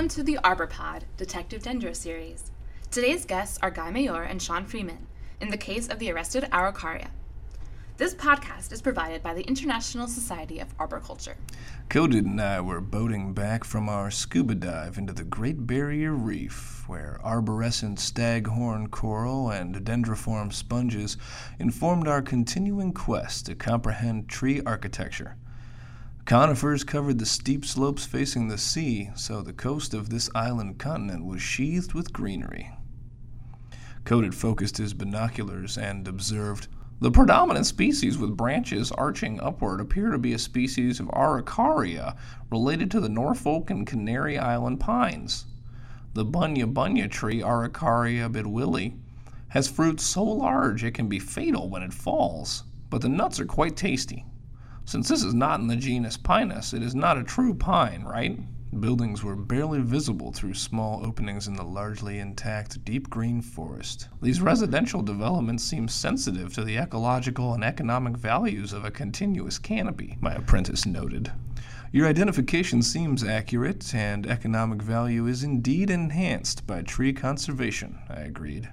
Welcome to the Arbor Pod Detective Dendro series. Today's guests are Guy Meilleur and Sean Freeman in the case of the arrested Araucaria. This podcast is provided by the International Society of Arboriculture. Codit and I were boating back from our scuba dive into the Great Barrier Reef, where arborescent staghorn coral and dendriform sponges informed our continuing quest to comprehend tree architecture. Conifers covered the steep slopes facing the sea, so the coast of this island continent was sheathed with greenery. Codit focused his binoculars and observed the predominant species with branches arching upward appear to be a species of Araucaria related to the Norfolk and Canary Island pines. The bunya bunya tree, Araucaria bidwilli, has fruit so large it can be fatal when it falls, but the nuts are quite tasty. Since this is not in the genus Pinus, it is not a true pine, right? Buildings were barely visible through small openings in the largely intact deep green forest. These residential developments seem sensitive to the ecological and economic values of a continuous canopy, my apprentice noted. Your identification seems accurate, and economic value is indeed enhanced by tree conservation, I agreed.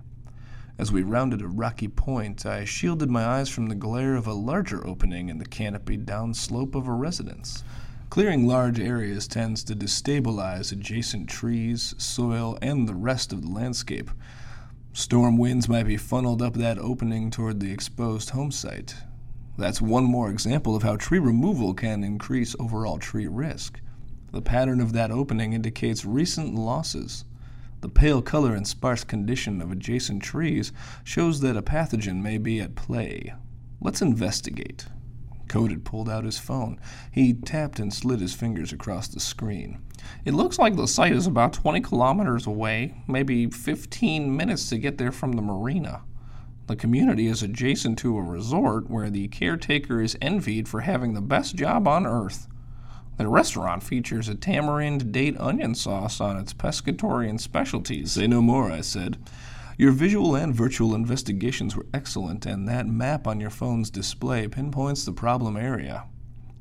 As we rounded a rocky point, I shielded my eyes from the glare of a larger opening in the canopied downslope of a residence. Clearing large areas tends to destabilize adjacent trees, soil, and the rest of the landscape. Storm winds might be funneled up that opening toward the exposed home site. That's one more example of how tree removal can increase overall tree risk. The pattern of that opening indicates recent losses. The pale color and sparse condition of adjacent trees shows that a pathogen may be at play. Let's investigate. Codit pulled out his phone. He tapped and slid his fingers across the screen. It looks like the site is about 20 kilometers away, maybe 15 minutes to get there from the marina. The community is adjacent to a resort where the caretaker is envied for having the best job on earth. The restaurant features a tamarind date onion sauce on its pescatorian specialties. Say no more, I said. Your visual and virtual investigations were excellent, and that map on your phone's display pinpoints the problem area.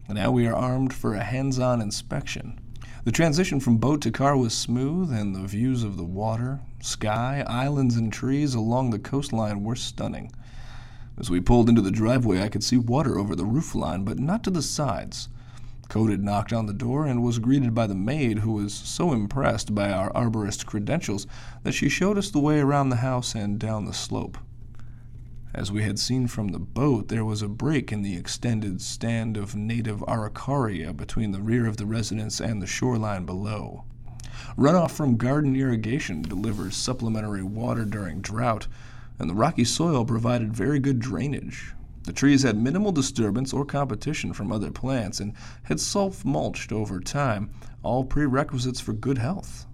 Now we are armed for a hands on inspection. The transition from boat to car was smooth, and the views of the water, sky, islands, and trees along the coastline were stunning. As we pulled into the driveway, I could see water over the roofline, but not to the sides. Codit knocked on the door and was greeted by the maid, who was so impressed by our arborist credentials that she showed us the way around the house and down the slope. As we had seen from the boat, there was a break in the extended stand of native araucaria between the rear of the residence and the shoreline below. Runoff from garden irrigation delivers supplementary water during drought, and the rocky soil provided very good drainage, the trees had minimal disturbance or competition from other plants and had self mulched over time, all prerequisites for good health.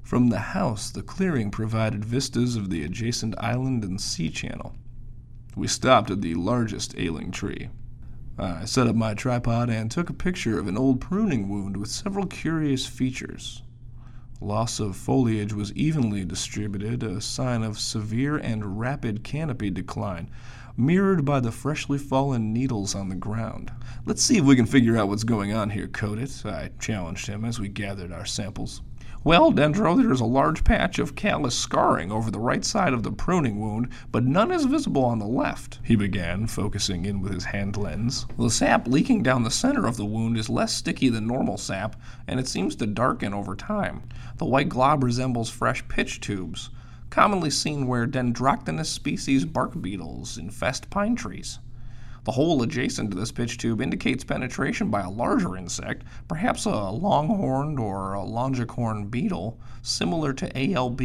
From the house, the clearing provided vistas of the adjacent island and sea channel. We stopped at the largest ailing tree. I set up my tripod and took a picture of an old pruning wound with several curious features. Loss of foliage was evenly distributed, a sign of severe and rapid canopy decline, mirrored by the freshly fallen needles on the ground. Let's see if we can figure out what's going on here, Codit, I challenged him as we gathered our samples. Well, Dendro, there is a large patch of callous scarring over the right side of the pruning wound, but none is visible on the left, he began, focusing in with his hand lens. The sap leaking down the center of the wound is less sticky than normal sap, and it seems to darken over time. The white glob resembles fresh pitch tubes commonly seen where Dendroctonus species bark beetles infest pine trees. The hole adjacent to this pitch tube indicates penetration by a larger insect, perhaps a longhorned or a longicorn beetle, similar to ALB.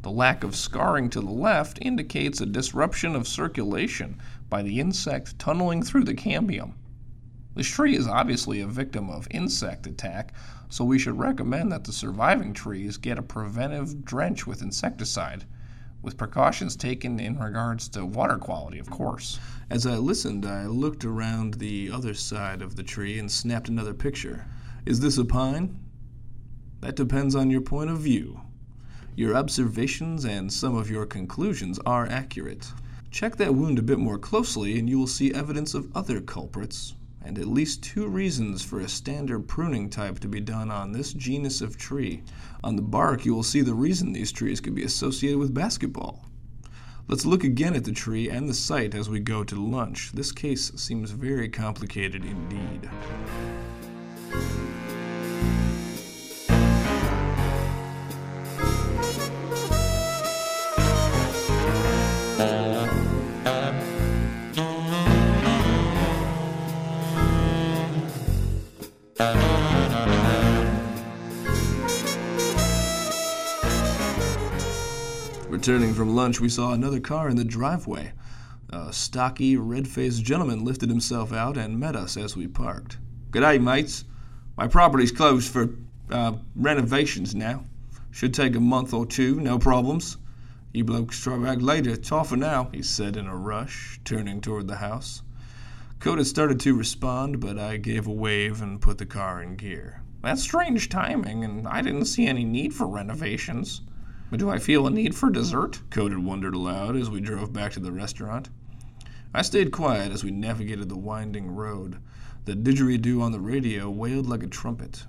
The lack of scarring to the left indicates a disruption of circulation by the insect tunneling through the cambium. This tree is obviously a victim of insect attack, so we should recommend that the surviving trees get a preventive drench with insecticide, with precautions taken in regards to water quality, of course. As I listened, I looked around the other side of the tree and snapped another picture. Is this a pine? That depends on your point of view. Your observations and some of your conclusions are accurate. Check that wound a bit more closely, and you will see evidence of other culprits, and at least two reasons for a standard pruning type to be done on this genus of tree. On the bark, you will see the reason these trees could be associated with basketball. Let's look again at the tree and the site as we go to lunch. This case seems very complicated indeed. Returning from lunch, we saw another car in the driveway. A stocky, red faced gentleman lifted himself out and met us as we parked. G'day, mates. My property's closed for uh, renovations now. Should take a month or two, no problems. You blokes try back later. Off for now, he said in a rush, turning toward the house. Codit started to respond, but I gave a wave and put the car in gear. That's strange timing, and I didn't see any need for renovations. Do I feel a need for dessert? Codit wondered aloud as we drove back to the restaurant. I stayed quiet as we navigated the winding road. The didgeridoo on the radio wailed like a trumpet.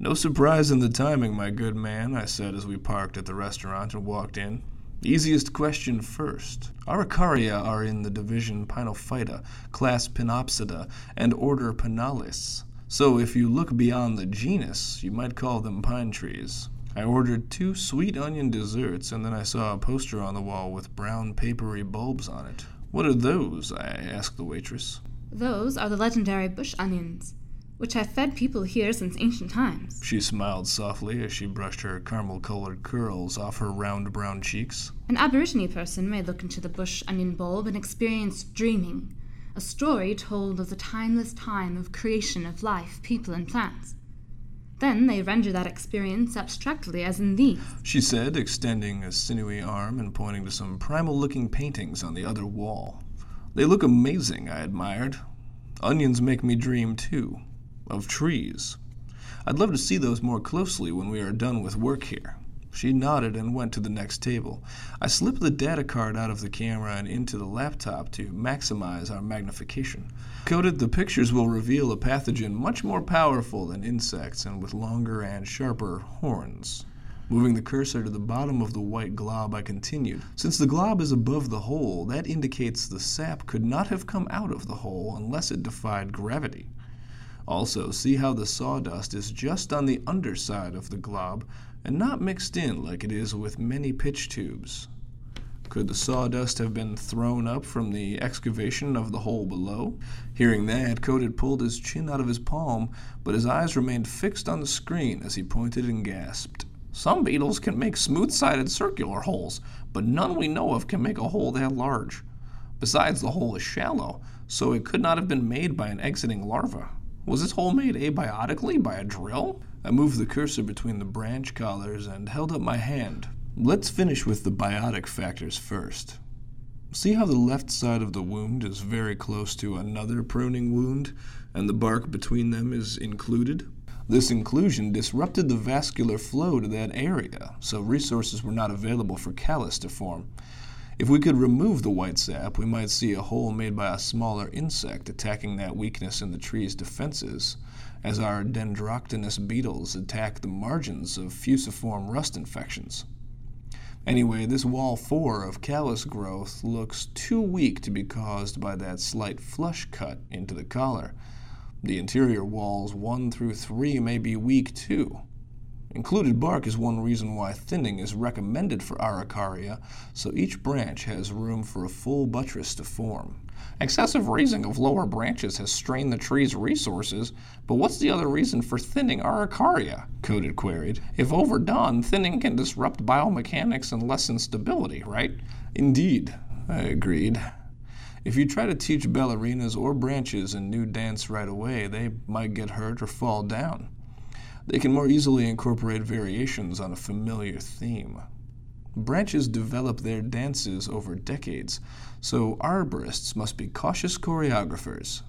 No surprise in the timing, my good man, I said as we parked at the restaurant and walked in. Easiest question first. Araucaria are in the division Pinophyta, class Pinopsida, and order Pinales. So if you look beyond the genus, you might call them pine trees. I ordered two sweet onion desserts, and then I saw a poster on the wall with brown papery bulbs on it. What are those? I asked the waitress. Those are the legendary bush onions, which have fed people here since ancient times. She smiled softly as she brushed her caramel colored curls off her round brown cheeks. An Aborigine person may look into the bush onion bulb and experience dreaming, a story told of the timeless time of creation of life, people, and plants. Then they render that experience abstractly as in these. She said, extending a sinewy arm and pointing to some primal looking paintings on the other wall. They look amazing, I admired. Onions make me dream, too. Of trees. I'd love to see those more closely when we are done with work here. She nodded and went to the next table. I slipped the data card out of the camera and into the laptop to maximize our magnification. Codit, the pictures will reveal a pathogen much more powerful than insects and with longer and sharper horns. Moving the cursor to the bottom of the white glob, I continued. Since the glob is above the hole, that indicates the sap could not have come out of the hole unless it defied gravity. Also, see how the sawdust is just on the underside of the glob, and not mixed in like it is with many pitch tubes. Could the sawdust have been thrown up from the excavation of the hole below? Hearing that, Codit pulled his chin out of his palm, but his eyes remained fixed on the screen as he pointed and gasped. Some beetles can make smooth sided circular holes, but none we know of can make a hole that large. Besides, the hole is shallow, so it could not have been made by an exiting larva. Was this hole made abiotically by a drill? I moved the cursor between the branch collars and held up my hand. Let's finish with the biotic factors first. See how the left side of the wound is very close to another pruning wound, and the bark between them is included? This inclusion disrupted the vascular flow to that area, so resources were not available for callus to form. If we could remove the white sap, we might see a hole made by a smaller insect attacking that weakness in the tree's defenses, as our Dendroctonus beetles attack the margins of fusiform rust infections. Anyway, this wall 4 of callus growth looks too weak to be caused by that slight flush cut into the collar. The interior walls 1 through 3 may be weak too. Included bark is one reason why thinning is recommended for Araucaria, so each branch has room for a full buttress to form. Excessive raising of lower branches has strained the tree's resources, but what's the other reason for thinning Araucaria? Codit queried. If overdone, thinning can disrupt biomechanics and lessen stability, right? Indeed, I agreed. If you try to teach ballerinas or branches a new dance right away, they might get hurt or fall down. They can more easily incorporate variations on a familiar theme. Branches develop their dances over decades, so arborists must be cautious choreographers.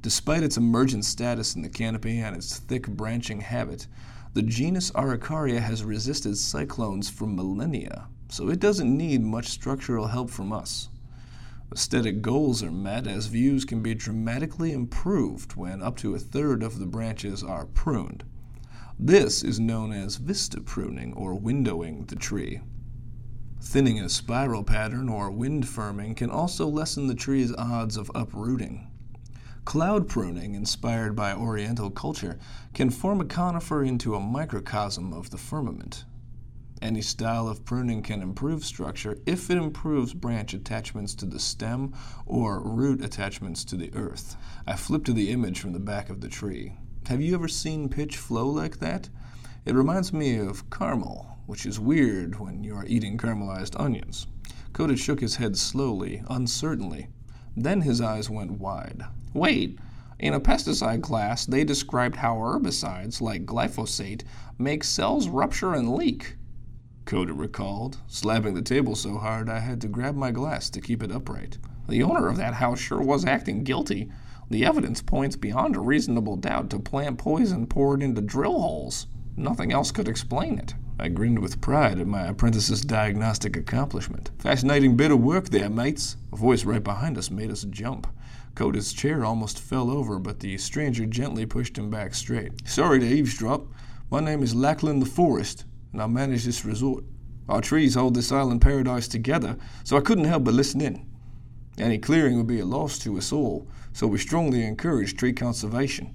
Despite its emergent status in the canopy and its thick branching habit, the genus Araucaria has resisted cyclones for millennia, so it doesn't need much structural help from us. Aesthetic goals are met as views can be dramatically improved when up to a third of the branches are pruned. This is known as vista pruning or windowing the tree. Thinning a spiral pattern or wind firming can also lessen the tree's odds of uprooting. Cloud pruning, inspired by Oriental culture, can form a conifer into a microcosm of the firmament. Any style of pruning can improve structure if it improves branch attachments to the stem or root attachments to the earth. I flipped to the image from the back of the tree. Have you ever seen pitch flow like that? It reminds me of caramel, which is weird when you are eating caramelized onions. Codit shook his head slowly, uncertainly. Then his eyes went wide. Wait, in a pesticide class, they described how herbicides, like glyphosate, make cells rupture and leak. Codit recalled, slapping the table so hard I had to grab my glass to keep it upright. The owner of that house sure was acting guilty. The evidence points beyond a reasonable doubt to plant poison poured into drill holes. Nothing else could explain it. I grinned with pride at my apprentice's diagnostic accomplishment. Fascinating bit of work there, mates. A voice right behind us made us jump. Codit's chair almost fell over, but the stranger gently pushed him back straight. Sorry to eavesdrop. My name is Lachlan LaForest, and I manage this resort. Our trees hold this island paradise together, so I couldn't help but listen in. Any clearing would be a loss to us all, so we strongly encourage tree conservation.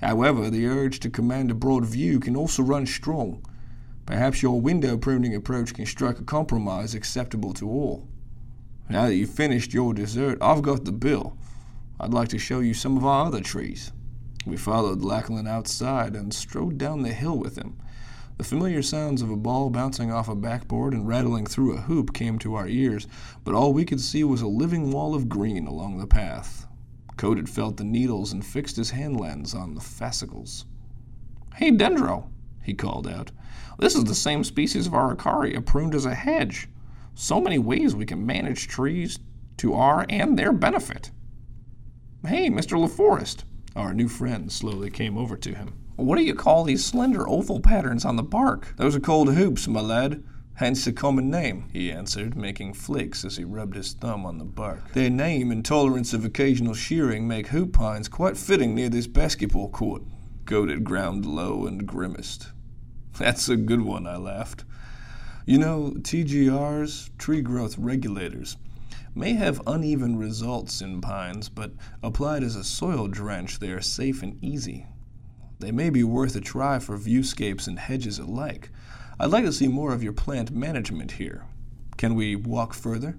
However, the urge to command a broad view can also run strong. Perhaps your window pruning approach can strike a compromise acceptable to all. Now that you've finished your dessert, I've got the bill. I'd like to show you some of our other trees. We followed Lachlan outside and strode down the hill with him. The familiar sounds of a ball bouncing off a backboard and rattling through a hoop came to our ears, but all we could see was a living wall of green along the path. Codit felt the needles and fixed his hand lens on the fascicles. Hey, Dendro, he called out. This is the same species of Araucaria pruned as a hedge. So many ways we can manage trees to our and their benefit. Hey, Mr. LaForest. Our new friend slowly came over to him. What do you call these slender oval patterns on the bark? Those are called hoops, my lad. Hence the common name, he answered, making flicks as he rubbed his thumb on the bark. Their name and tolerance of occasional shearing make hoop pines quite fitting near this basketball court. Codit ground low and grimaced. That's a good one, I laughed. You know, TGRs, tree growth regulators, may have uneven results in pines, but applied as a soil drench, they are safe and easy. They may be worth a try for viewscapes and hedges alike. I'd like to see more of your plant management here. Can we walk further?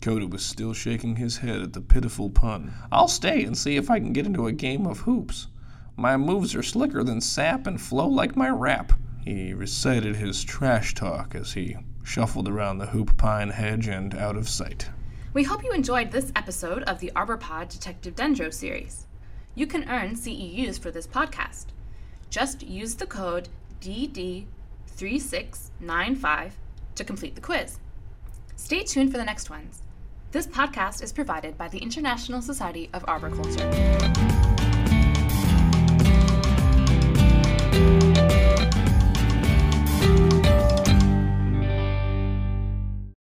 Codit was still shaking his head at the pitiful pun. I'll stay and see if I can get into a game of hoops. My moves are slicker than sap and flow like my rap. He recited his trash talk as he shuffled around the hoop pine hedge and out of sight. We hope you enjoyed this episode of the ArborPod Detective Dendro series. You can earn CEUs for this podcast. Just use the code DD3695 to complete the quiz. Stay tuned for the next ones. This podcast is provided by the International Society of Arboriculture.